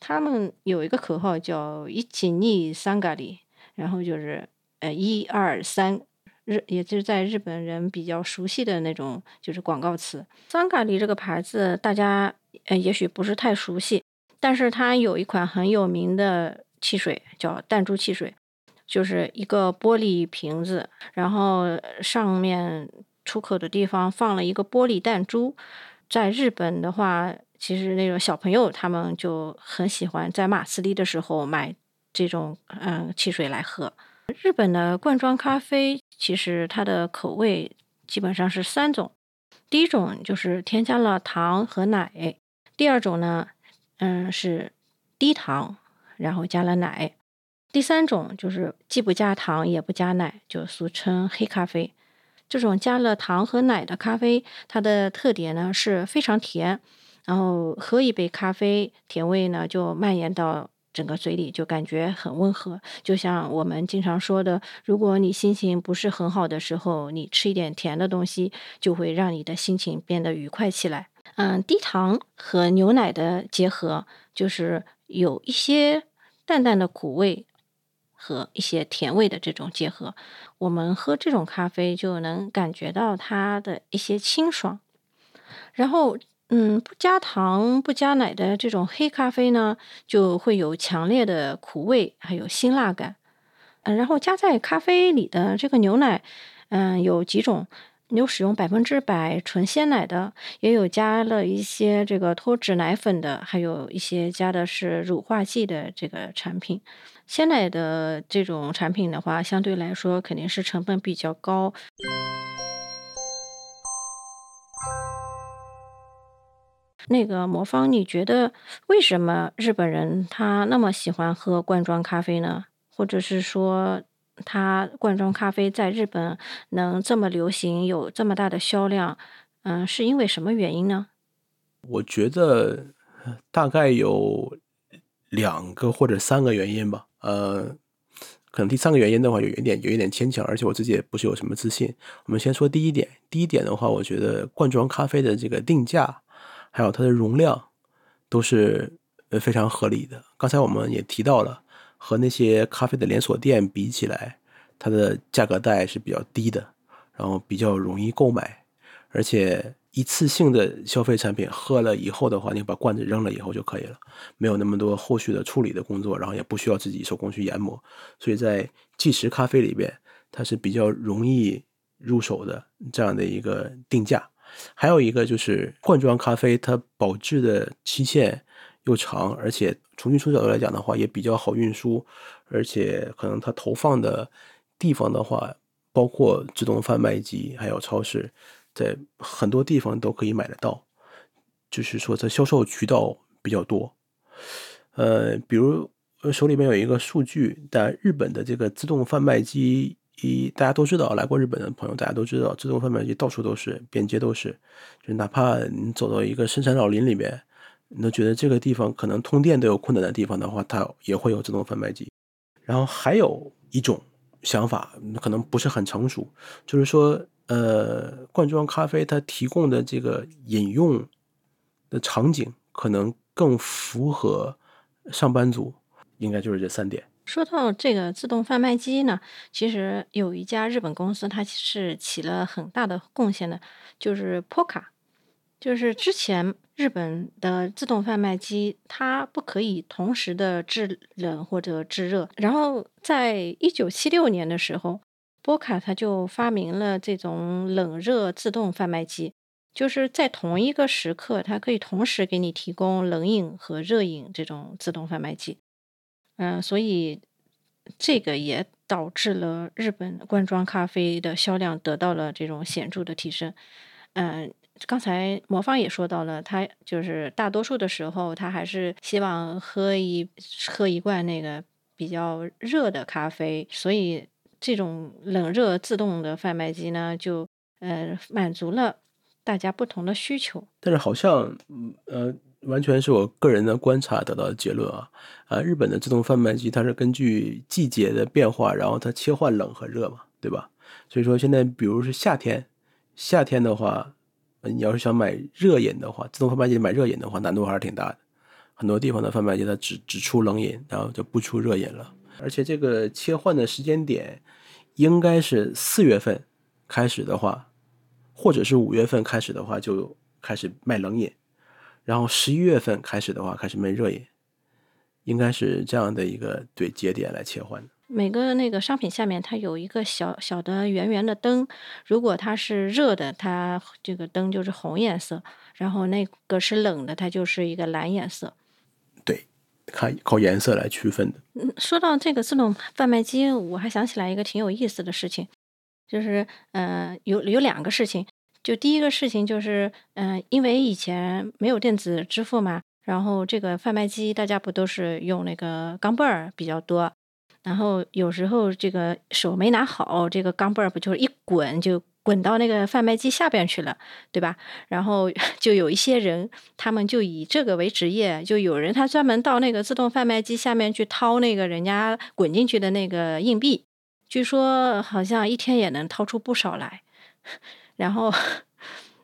他们有一个口号叫“一起逆桑咖喱”，然后就是呃一二三。日，也就是在日本人比较熟悉的那种，就是广告词。桑咖喱这个牌子，大家呃也许不是太熟悉，但是它有一款很有名的汽水，叫弹珠汽水，就是一个玻璃瓶子，然后上面出口的地方放了一个玻璃弹珠。在日本的话，其实那种小朋友他们就很喜欢在马斯利的时候买这种嗯汽水来喝。日本的罐装咖啡其实它的口味基本上是三种，第一种就是添加了糖和奶，第二种呢，嗯是低糖，然后加了奶，第三种就是既不加糖也不加奶，就俗称黑咖啡。这种加了糖和奶的咖啡，它的特点呢是非常甜，然后喝一杯咖啡，甜味呢就蔓延到。整个嘴里就感觉很温和，就像我们经常说的，如果你心情不是很好的时候，你吃一点甜的东西，就会让你的心情变得愉快起来。嗯，低糖和牛奶的结合，就是有一些淡淡的苦味和一些甜味的这种结合，我们喝这种咖啡就能感觉到它的一些清爽，然后。嗯，不加糖、不加奶的这种黑咖啡呢，就会有强烈的苦味，还有辛辣感。嗯，然后加在咖啡里的这个牛奶，嗯，有几种，有使用百分之百纯鲜奶的，也有加了一些这个脱脂奶粉的，还有一些加的是乳化剂的这个产品。鲜奶的这种产品的话，相对来说肯定是成本比较高。那个魔方，你觉得为什么日本人他那么喜欢喝罐装咖啡呢？或者是说，他罐装咖啡在日本能这么流行，有这么大的销量，嗯，是因为什么原因呢？我觉得大概有两个或者三个原因吧。呃，可能第三个原因的话，有一点有一点牵强，而且我自己也不是有什么自信。我们先说第一点，第一点的话，我觉得罐装咖啡的这个定价。还有它的容量都是呃非常合理的。刚才我们也提到了，和那些咖啡的连锁店比起来，它的价格带是比较低的，然后比较容易购买，而且一次性的消费产品喝了以后的话，你把罐子扔了以后就可以了，没有那么多后续的处理的工作，然后也不需要自己手工去研磨，所以在即食咖啡里边，它是比较容易入手的这样的一个定价。还有一个就是罐装咖啡，它保质的期限又长，而且从运输角度来讲的话，也比较好运输，而且可能它投放的地方的话，包括自动贩卖机还有超市，在很多地方都可以买得到，就是说它销售渠道比较多。呃，比如手里面有一个数据，但日本的这个自动贩卖机。一大家都知道，来过日本的朋友，大家都知道，自动贩卖机到处都是，遍街都是。就哪怕你走到一个深山老林里面，你都觉得这个地方可能通电都有困难的地方的话，它也会有自动贩卖机。然后还有一种想法，可能不是很成熟，就是说，呃，罐装咖啡它提供的这个饮用的场景，可能更符合上班族，应该就是这三点。说到这个自动贩卖机呢，其实有一家日本公司，它是起了很大的贡献的，就是 Poka。就是之前日本的自动贩卖机，它不可以同时的制冷或者制热。然后在一九七六年的时候，Poka 它就发明了这种冷热自动贩卖机，就是在同一个时刻，它可以同时给你提供冷饮和热饮这种自动贩卖机。嗯，所以这个也导致了日本罐装咖啡的销量得到了这种显著的提升。嗯，刚才魔方也说到了，他就是大多数的时候，他还是希望喝一喝一罐那个比较热的咖啡，所以这种冷热自动的贩卖机呢，就呃满足了大家不同的需求。但是好像，嗯呃，完全是我个人的观察得到的结论啊。啊，日本的自动贩卖机它是根据季节的变化，然后它切换冷和热嘛，对吧？所以说现在，比如是夏天，夏天的话，你要是想买热饮的话，自动贩卖机买热饮的话，难度还是挺大的。很多地方的贩卖机它只只出冷饮，然后就不出热饮了。而且这个切换的时间点应该是四月份开始的话，或者是五月份开始的话就开始卖冷饮，然后十一月份开始的话开始卖热饮，应该是这样的一个对节点来切换的。每个那个商品下面它有一个小小的圆圆的灯，如果它是热的，它这个灯就是红颜色；然后那个是冷的，它就是一个蓝颜色。对，看靠颜色来区分的。嗯，说到这个自动贩卖机，我还想起来一个挺有意思的事情，就是呃，有有两个事情。就第一个事情就是，嗯、因为以前没有电子支付嘛，然后这个贩卖机大家不都是用那个钢镚儿比较多，然后有时候这个手没拿好，这个钢镚儿不就是一滚就滚到那个贩卖机下边去了，对吧？然后 就有一些人，他们就以这个为职业，就有人他专门到那个自动贩卖机下面去掏那个人家滚进去的那个硬币，据说好像一天也能掏出不少来。然后，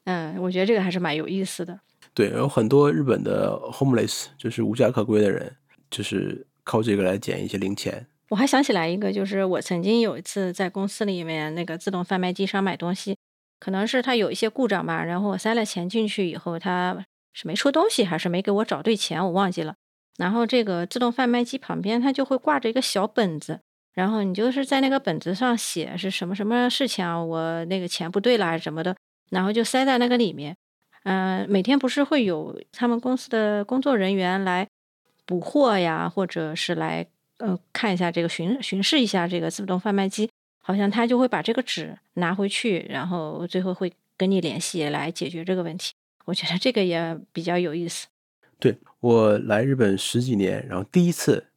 嗯，我觉得这个还是蛮有意思的。对，有很多日本的 homeless，就是无家可归的人，就是靠这个来捡一些零钱。我还想起来一个，就是我曾经有一次在公司里面那个自动贩卖机上买东西，可能是它有一些故障吧，然后我塞了钱进去以后，它是没出东西，还是没给我找对钱，我忘记了。然后这个自动贩卖机旁边它就会挂着一个小本子，然后你就是在那个本子上写是什么什么事情啊，我那个钱不对了还是什么的，然后就塞在那个里面。嗯、每天不是会有他们公司的工作人员来补货呀，或者是来呃看一下这个巡巡视一下这个自动贩卖机，好像他就会把这个纸拿回去，然后最后会跟你联系来解决这个问题。我觉得这个也比较有意思。对我来日本十几年，然后第一次，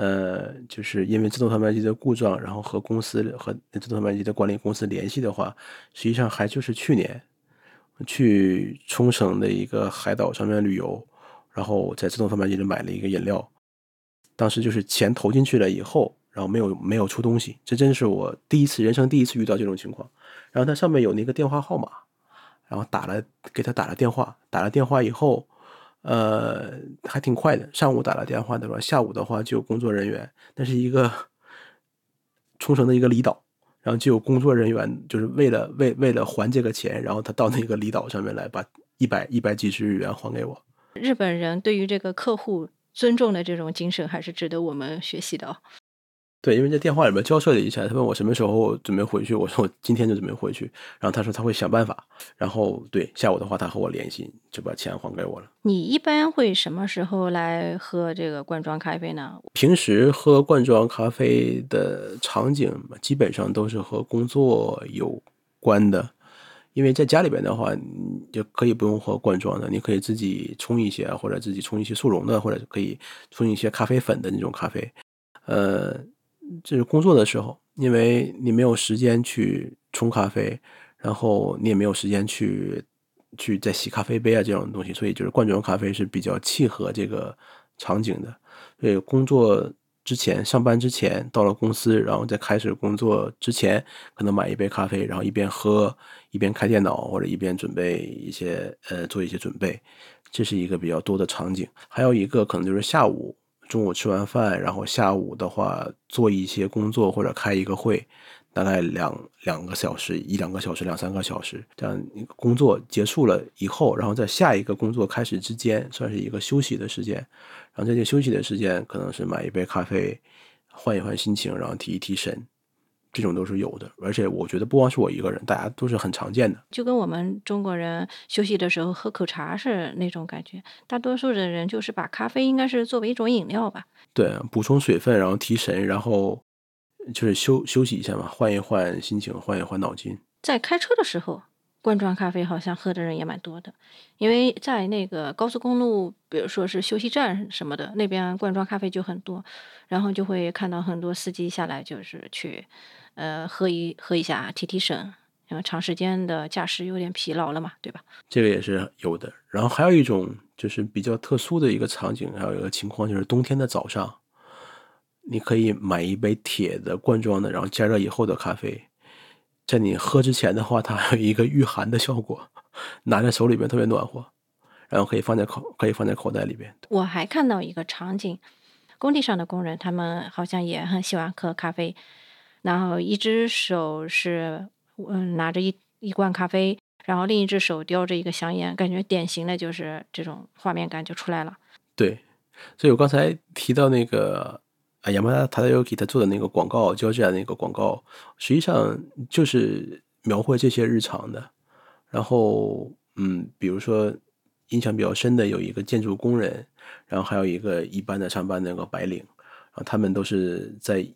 呃，就是因为自动贩卖机的故障，然后和公司和自动贩卖机的管理公司联系的话，实际上还就是去年去冲绳的一个海岛上面旅游，然后在自动贩卖机里买了一个饮料，当时就是钱投进去了以后，然后没有没有出东西，这真是我第一次人生第一次遇到这种情况。然后它上面有那个电话号码，然后打了给他打了电话，打了电话以后。呃，还挺快的。上午打了电话对吧，下午的话就有工作人员，那是一个冲绳的一个离岛，然后就有工作人员，就是为了为为了还这个钱，然后他到那个离岛上面来，把一百一百几十日元还给我。日本人对于这个客户尊重的这种精神，还是值得我们学习的哦。对，因为在电话里面交涉了一下，他问我什么时候准备回去，我说我今天就准备回去，然后他说他会想办法，然后对下午的话他和我联系，就把钱还给我了。你一般会什么时候来喝这个罐装咖啡呢？平时喝罐装咖啡的场景基本上都是和工作有关的，因为在家里边的话，你就可以不用喝罐装的，你可以自己冲一些，或者自己冲一些速溶的，或者可以冲一些咖啡粉的那种咖啡。呃，这是工作的时候，因为你没有时间去冲咖啡，然后你也没有时间去去再洗咖啡杯啊这种东西，所以就是罐装咖啡是比较契合这个场景的。所以工作之前、上班之前到了公司，然后在开始工作之前，可能买一杯咖啡，然后一边喝一边开电脑，或者一边准备一些呃做一些准备，这是一个比较多的场景。还有一个可能就是下午。中午吃完饭，然后下午的话做一些工作或者开一个会，大概两两个小时、一两个小时、两三个小时，这样工作结束了以后，然后在下一个工作开始之间，算是一个休息的时间。然后在这休息的时间，可能是买一杯咖啡，换一换心情，然后提一提神，这种都是有的，而且我觉得不光是我一个人，大家都是很常见的。就跟我们中国人休息的时候喝口茶是那种感觉。大多数的人就是把咖啡应该是作为一种饮料吧。对，补充水分，然后提神，然后就是休休息一下嘛，换一换心情，换一换脑筋。在开车的时候，罐装咖啡好像喝的人也蛮多的，因为在那个高速公路，比如说是休息站什么的，那边罐装咖啡就很多，然后就会看到很多司机下来就是去。呃，喝一喝一下，提提神，因为长时间的驾驶有点疲劳了嘛，对吧？这个也是有的。然后还有一种就是比较特殊的一个场景，还有一个情况就是冬天的早上，你可以买一杯铁的罐装的，然后加热以后的咖啡，在你喝之前的话，它还有一个御寒的效果，拿在手里边特别暖和，然后可以放在口可以放在口袋里边。我还看到一个场景，工地上的工人他们好像也很喜欢喝咖啡。然后一只手是嗯拿着一一罐咖啡，然后另一只手叼着一个香烟，感觉典型的就是这种画面感就出来了。对，所以我刚才提到那个啊，雅马哈塔尤基他做的那个广告，胶质那个广告，实际上就是描绘这些日常的。然后嗯，比如说印象比较深的有一个建筑工人，然后还有一个一般的上班那个白领，然后他们都是在。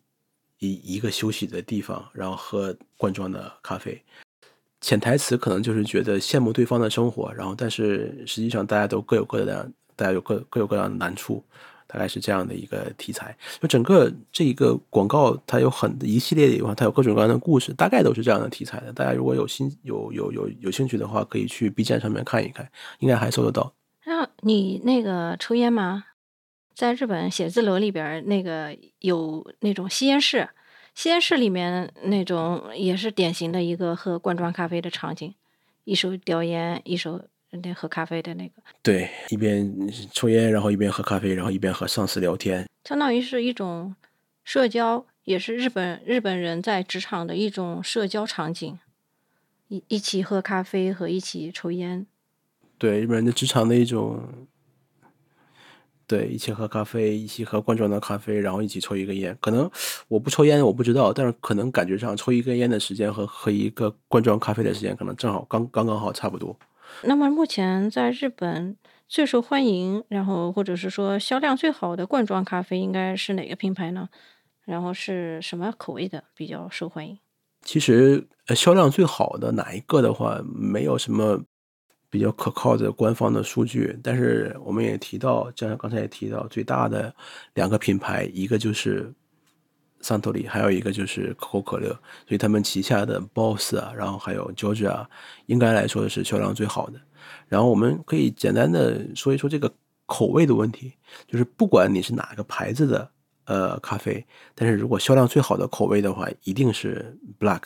一一个休息的地方，然后喝罐装的咖啡，潜台词可能就是觉得羡慕对方的生活，然后但是实际上大家都各有各的，大家有各各有各样的难处，大概是这样的一个题材。就整个这一个广告，它有很一系列的话，它有各种各样的故事，大概都是这样的题材的。大家如果有心有有有有兴趣的话，可以去 B 站上面看一看，应该还搜得到。那你那个抽烟吗？在日本写字楼里边，那个有那种吸烟室，吸烟室里面那种也是典型的一个喝罐装咖啡的场景，一手叼烟，一手那喝咖啡的那个。对，一边抽烟，然后一边喝咖啡，然后一边和上司聊天，相当于是一种社交，也是日本日本人在职场的一种社交场景，一一起喝咖啡和一起抽烟。对，日本人的职场的一种。对，一起喝咖啡，一起喝罐装的咖啡，然后一起抽一根烟。可能我不抽烟，我不知道，但是可能感觉上抽一根烟的时间和喝一个罐装咖啡的时间，可能正好刚刚刚好差不多。那么目前在日本最受欢迎，然后或者是说销量最好的罐装咖啡应该是哪个品牌呢？然后是什么口味的比较受欢迎？其实销量最好的哪一个的话，没有什么。比较可靠的官方的数据，但是我们也提到，就像刚才也提到，最大的两个品牌，一个就是桑托里，还有一个就是可口可乐，所以他们旗下的 BOSS 啊，然后还有 George 啊，应该来说是销量最好的。然后我们可以简单的说一说这个口味的问题，就是不管你是哪个牌子的呃咖啡，但是如果销量最好的口味的话，一定是 Black，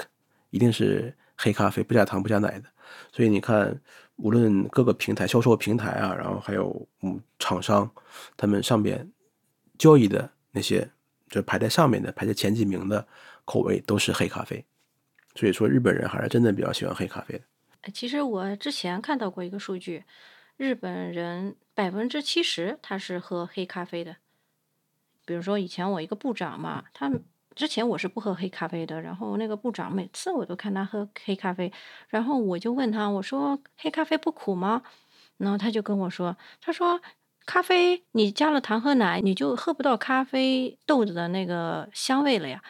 一定是黑咖啡，不加糖不加奶的。所以你看。无论各个平台销售平台啊，然后还有嗯厂商，他们上边交易的那些，就排在上面的、排在前几名的口味都是黑咖啡。所以说，日本人还是真的比较喜欢黑咖啡的。其实我之前看到过一个数据，日本人百分之七十他是喝黑咖啡的。比如说以前我一个部长嘛，他。之前我是不喝黑咖啡的，然后那个部长每次我都看他喝黑咖啡，然后我就问他，我说黑咖啡不苦吗？然后他就跟我说，他说咖啡你加了糖和奶，你就喝不到咖啡豆子的那个香味了呀。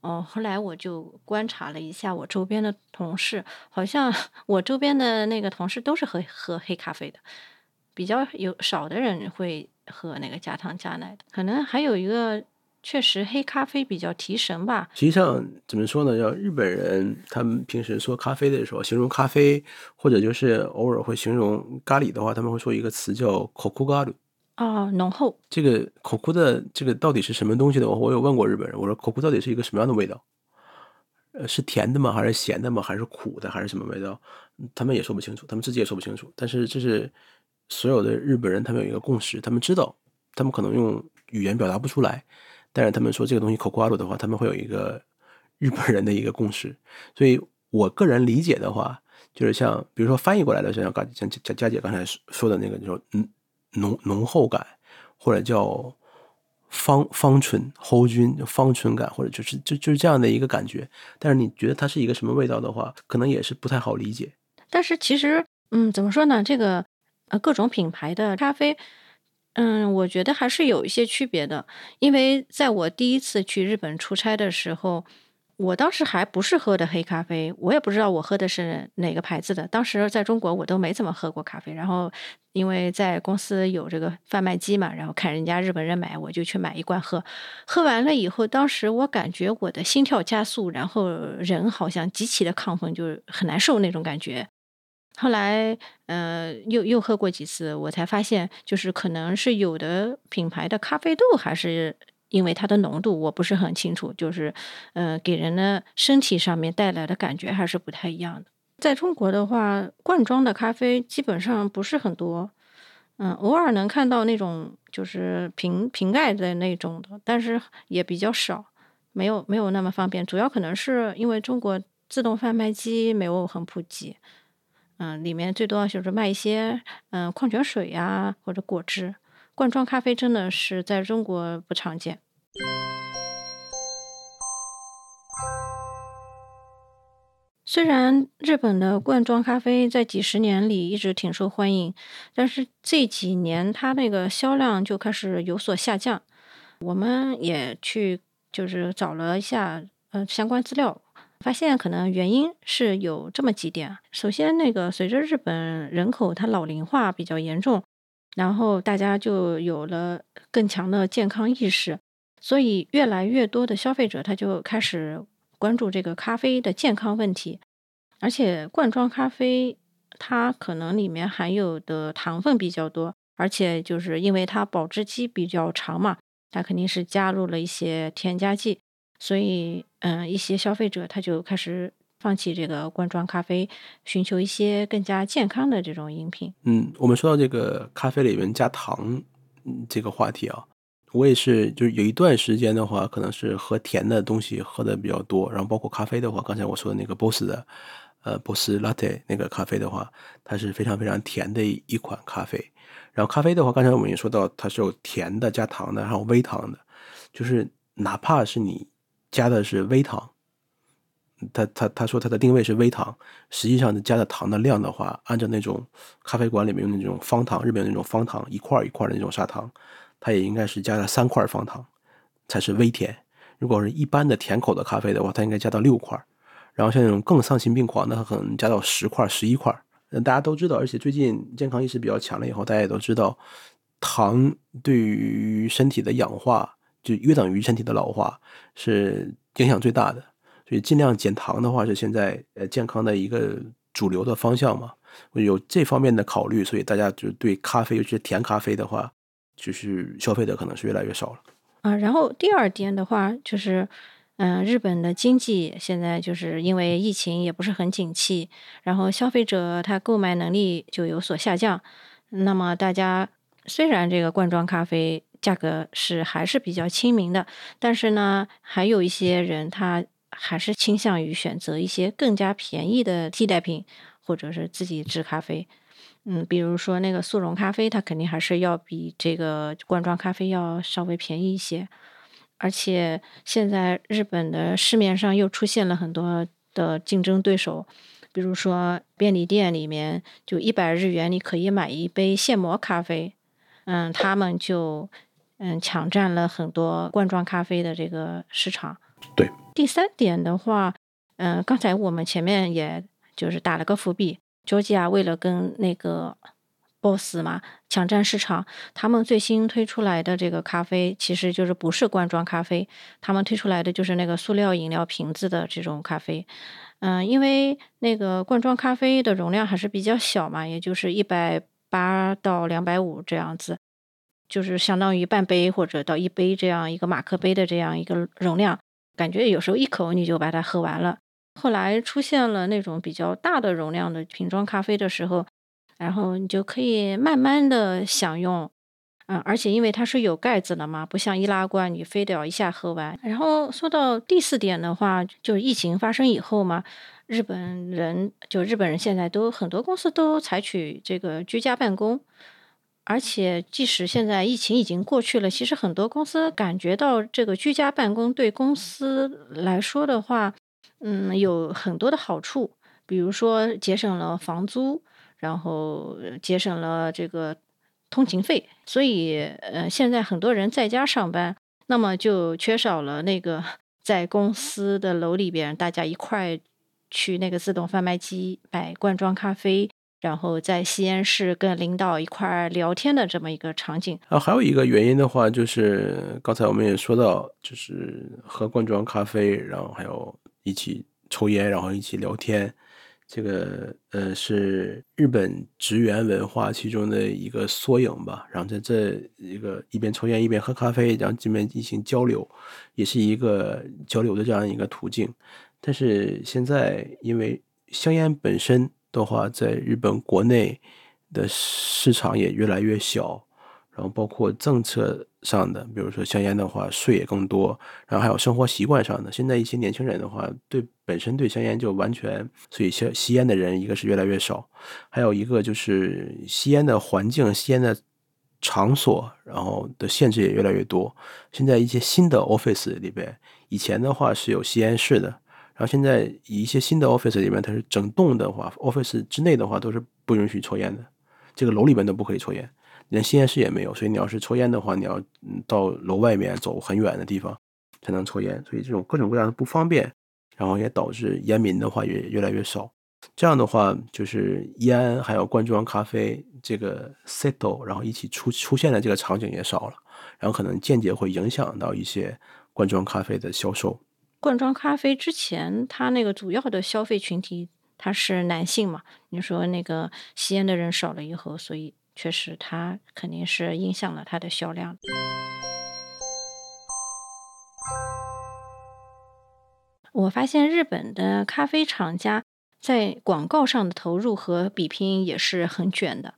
哦，后来我就观察了一下我周边的同事，好像 我周边的那个同事都是喝喝黑咖啡的，比较有少的人会喝那个加糖加奶的，可能还有一个。确实，黑咖啡比较提神吧。实际上，怎么说呢？要日本人他们平时说咖啡的时候，形容咖啡，或者就是偶尔会形容咖喱的话，他们会说一个词叫“ koku 口 a r u 啊，浓厚。这个“ koku 的这个到底是什么东西的？我我有问过日本人，我说“ koku 到底是一个什么样的味道？呃，是甜的吗？还是咸的吗？还是苦的？还是什么味道？他们也说不清楚，他们自己也说不清楚。但是这是所有的日本人，他们有一个共识，他们知道，他们可能用语言表达不出来。但是他们说这个东西口瓜鲁的话，他们会有一个日本人的一个共识，所以我个人理解的话，就是像比如说翻译过来的，像刚像佳佳姐刚才说的那个，就说嗯浓浓厚感，或者叫方方醇、齁菌、方醇感，或者就是就就是这样的一个感觉。但是你觉得它是一个什么味道的话，可能也是不太好理解。但是其实，嗯，怎么说呢？这个呃，各种品牌的咖啡，嗯，我觉得还是有一些区别的。因为在我第一次去日本出差的时候。我当时还不是喝的黑咖啡，我也不知道我喝的是哪个牌子的。当时在中国我都没怎么喝过咖啡，然后因为在公司有这个贩卖机嘛，然后看人家日本人买，我就去买一罐喝。喝完了以后，当时我感觉我的心跳加速，然后人好像极其的亢奋，就是很难受那种感觉。后来，呃，又又喝过几次，我才发现，就是可能是有的品牌的咖啡豆还是。因为它的浓度我不是很清楚，就是，呃，给人的身体上面带来的感觉还是不太一样的。在中国的话，罐装的咖啡基本上不是很多，嗯，偶尔能看到那种就是瓶瓶盖的那种的，但是也比较少，没有没有那么方便。主要可能是因为中国自动贩卖机没有很普及，嗯，里面最多就是卖一些嗯矿泉水呀或者果汁。罐装咖啡真的是在中国不常见。虽然日本的罐装咖啡在几十年里一直挺受欢迎，但是这几年它那个销量就开始有所下降。我们也去就是找了一下呃相关资料，发现可能原因是有这么几点。首先，那个随着日本人口它老龄化比较严重。然后大家就有了更强的健康意识，所以越来越多的消费者他就开始关注这个咖啡的健康问题。而且罐装咖啡它可能里面含有的糖分比较多，而且就是因为它保质期比较长嘛，它肯定是加入了一些添加剂，所以嗯，一些消费者他就开始。放弃这个罐装咖啡，寻求一些更加健康的这种饮品。嗯，我们说到这个咖啡里面加糖这个话题啊，我也是，就是有一段时间的话，可能是喝甜的东西喝的比较多，然后包括咖啡的话，刚才我说的那个 Boss 的，呃，Boss Latte 那个咖啡的话，它是非常非常甜的一款咖啡。然后咖啡的话，刚才我们也说到，它是有甜的加糖的，还有微糖的，就是哪怕是你加的是微糖。他他他说他的定位是微糖，实际上加的糖的量的话，按照那种咖啡馆里面用的那种方糖，日本那种方糖一块一块的那种砂糖，它也应该是加了三块方糖才是微甜。如果是一般的甜口的咖啡的话，它应该加到六块。然后像那种更丧心病狂的，它可能加到十块、十一块。那，大家都知道，而且最近健康意识比较强了以后，大家也都知道，糖对于身体的氧化就约等于身体的老化，是影响最大的。所以尽量减糖的话是现在呃健康的一个主流的方向嘛，有这方面的考虑，所以大家就对咖啡，尤其是甜咖啡的话，就是消费的可能是越来越少了。啊，然后第二点的话就是，嗯，日本的经济现在就是因为疫情也不是很景气，然后消费者他购买能力就有所下降。那么大家虽然这个罐装咖啡价格是还是比较亲民的，但是呢，还有一些人他。还是倾向于选择一些更加便宜的替代品，或者是自己制咖啡。嗯，比如说那个速溶咖啡，它肯定还是要比这个罐装咖啡要稍微便宜一些。而且现在日本的市面上又出现了很多的竞争对手，比如说便利店里面就一百日元你可以买一杯现磨咖啡，嗯，他们就嗯抢占了很多罐装咖啡的这个市场。对。第三点的话，嗯，刚才我们前面也就是打了个伏笔，Georgia 为了跟那个 Boss 嘛抢占市场，他们最新推出来的这个咖啡其实就是不是罐装咖啡，他们推出来的就是那个塑料饮料瓶子的这种咖啡。嗯，因为那个罐装咖啡的容量还是比较小嘛，也就是一百八到两百五这样子，就是相当于半杯或者到一杯这样一个马克杯的这样一个容量。感觉有时候一口你就把它喝完了。后来出现了那种比较大的容量的瓶装咖啡的时候，然后你就可以慢慢的享用，嗯，而且因为它是有盖子的嘛，不像易拉罐，你非得要一下喝完。然后说到第四点的话，就是疫情发生以后嘛，日本人就日本人现在都很多公司都采取这个居家办公。而且，即使现在疫情已经过去了，其实很多公司感觉到这个居家办公对公司来说的话，嗯，有很多的好处，比如说节省了房租，然后节省了这个通勤费。所以，呃，现在很多人在家上班，那么就缺少了那个 在公司的楼里边大家一块去那个自动贩卖机买罐装咖啡。然后在吸烟室跟领导一块儿聊天的这么一个场景啊，还有一个原因的话，就是刚才我们也说到，就是喝罐装咖啡，然后还有一起抽烟，然后一起聊天，这个呃是日本职员文化其中的一个缩影吧。然后在这一个一边抽烟一边喝咖啡，然后这边进行交流，也是一个交流的这样一个途径。但是现在因为香烟本身。的话，在日本国内的市场也越来越小，然后包括政策上的，比如说香烟的话，税也更多，然后还有生活习惯上的。现在一些年轻人的话，对本身对香烟就完全，所以吸吸烟的人一个是越来越少，还有一个就是吸烟的环境、吸烟的场所，然后的限制也越来越多。现在一些新的 office 里边，以前的话是有吸烟室的。然后现在以一些新的 office 里面，它是整栋的话，office 之内的话都是不允许抽烟的，这个楼里面都不可以抽烟，连吸烟室也没有。所以你要是抽烟的话，你要到楼外面走很远的地方才能抽烟。所以这种各种各样的不方便，然后也导致烟民的话也越来越少。这样的话，就是烟还有罐装咖啡这个 settle，然后一起出出现的这个场景也少了，然后可能间接会影响到一些罐装咖啡的销售。罐装咖啡之前，它那个主要的消费群体它是男性嘛？你说那个吸烟的人少了以后，所以确实它肯定是影响了它的销量。我发现日本的咖啡厂家在广告上的投入和比拼也是很卷的。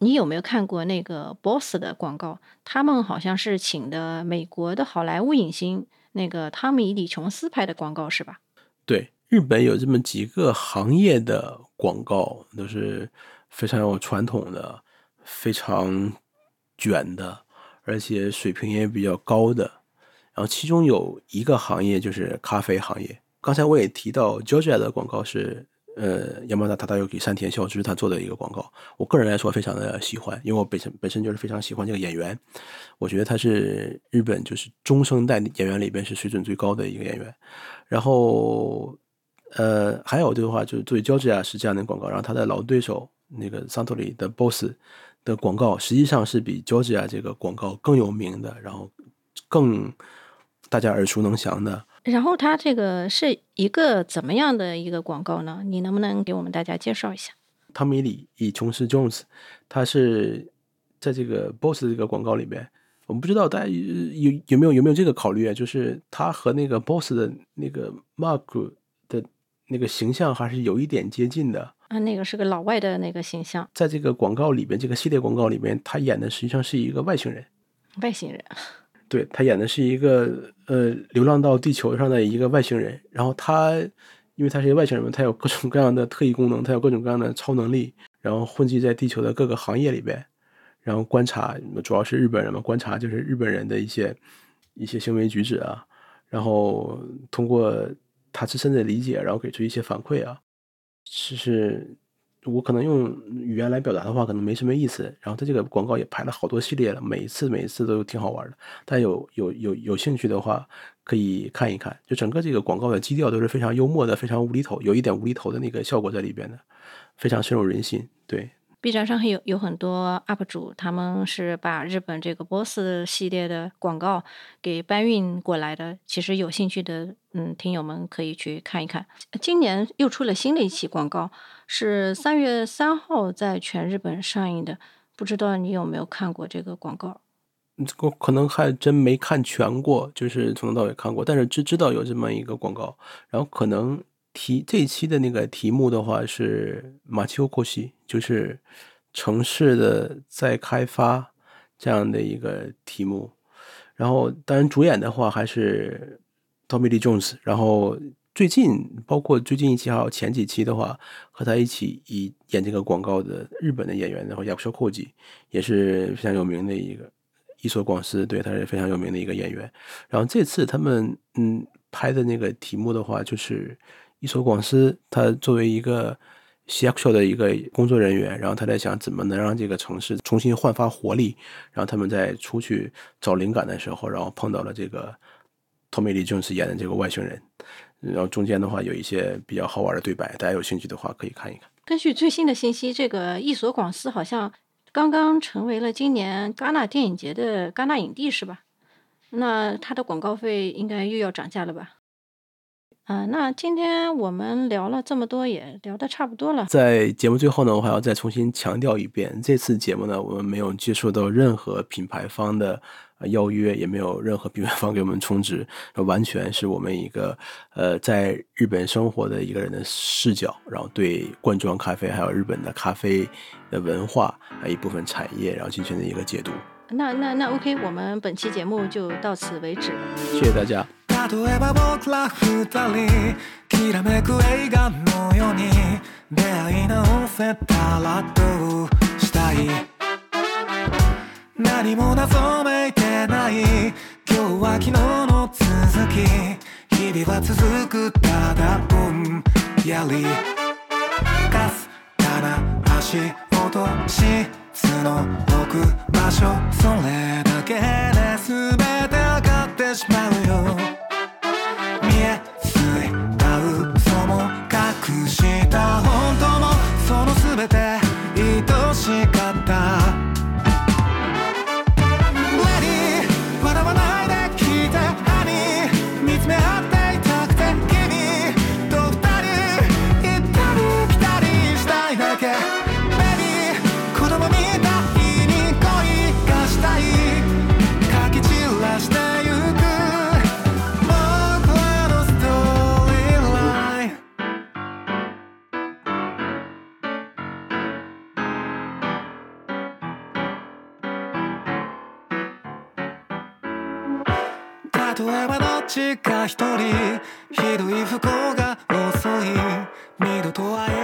你有没有看过那个 BOSS 的广告？他们好像是请的美国的好莱坞影星。那个汤米·李·琼斯拍的广告是吧？对，日本有这么几个行业的广告都是非常有传统的、非常卷的，而且水平也比较高的。然后其中有一个行业就是咖啡行业。刚才我也提到，Georgia 的广告是。呃，亚麻达塔达尤给山田孝之他做的一个广告，我个人来说非常的喜欢，因为我本身本身就是非常喜欢这个演员，我觉得他是日本就是中生代演员里边是水准最高的一个演员。然后，呃，还有的话就是作为乔治亚是这样的广告，然后他的老对手那个桑托里的 BOSS 的广告，实际上是比乔治亚这个广告更有名的，然后更大家耳熟能详的。然后它这个是一个怎么样的一个广告呢？你能不能给我们大家介绍一下？汤米·里以琼斯· Jones，他是在这个 BOSS 这个广告里面，我们不知道大家有有没有有没有这个考虑啊？就是他和那个 BOSS 的那个 Mark 的那个形象还是有一点接近的啊。那个是个老外的那个形象，在这个广告里边，这个系列广告里面，他演的实际上是一个外星人。外星人。对他演的是一个呃流浪到地球上的一个外星人，然后他因为他是一个外星人嘛，他有各种各样的特异功能，他有各种各样的超能力，然后混迹在地球的各个行业里边，然后观察，主要是日本人嘛，观察就是日本人的一些一些行为举止啊，然后通过他自身的理解，然后给出一些反馈啊，其实。我可能用语言来表达的话，可能没什么意思。然后他这个广告也拍了好多系列了，每一次每一次都挺好玩的。大家有有有有兴趣的话，可以看一看。就整个这个广告的基调都是非常幽默的，非常无厘头，有一点无厘头的那个效果在里边的，非常深入人心。对。B 站上还有有很多 UP 主，他们是把日本这个 BOSS 系列的广告给搬运过来的。其实有兴趣的嗯听友们可以去看一看。今年又出了新的一期广告，是三月三号在全日本上映的。不知道你有没有看过这个广告？这个可能还真没看全过，就是从头到尾看过，但是只知道有这么一个广告。然后可能。题这一期的那个题目的话是马丘过西，就是城市的再开发这样的一个题目。然后当然主演的话还是 Tommy Lee Jones，然后最近，包括最近一期还有前几期的话，和他一起以演这个广告的日本的演员，然后亚克修库吉也是非常有名的一个伊索广司，对他是非常有名的一个演员。然后这次他们嗯拍的那个题目的话，就是伊索广司他作为一个西亚克的一个工作人员，然后他在想怎么能让这个城市重新焕发活力。然后他们在出去找灵感的时候，然后碰到了这个托梅利正是演的这个外星人。然后中间的话有一些比较好玩的对白，大家有兴趣的话可以看一看。根据最新的信息，这个伊索广司好像刚刚成为了今年戛纳电影节的戛纳影帝，是吧？那他的广告费应该又要涨价了吧？啊，那今天我们聊了这么多，也聊得差不多了。在节目最后呢，我还要再重新强调一遍，这次节目呢，我们没有接触到任何品牌方的邀约，也没有任何品牌方给我们充值，完全是我们一个呃在日本生活的一个人的视角，然后对罐装咖啡还有日本的咖啡的文化啊一部分产业，然后进行的一个解读。那那那 OK，我们本期节目就到此为止，谢谢大家。例えば僕ら二人きらめく映画のように出会い直せたらどうしたい？何も謎めいてない。今日は昨日の続き。日々は続くただぼんやり。かすかな足音質の置く場所。それだけで全てわかってしまう。しか一人ひどい不幸が遅い。二度と会え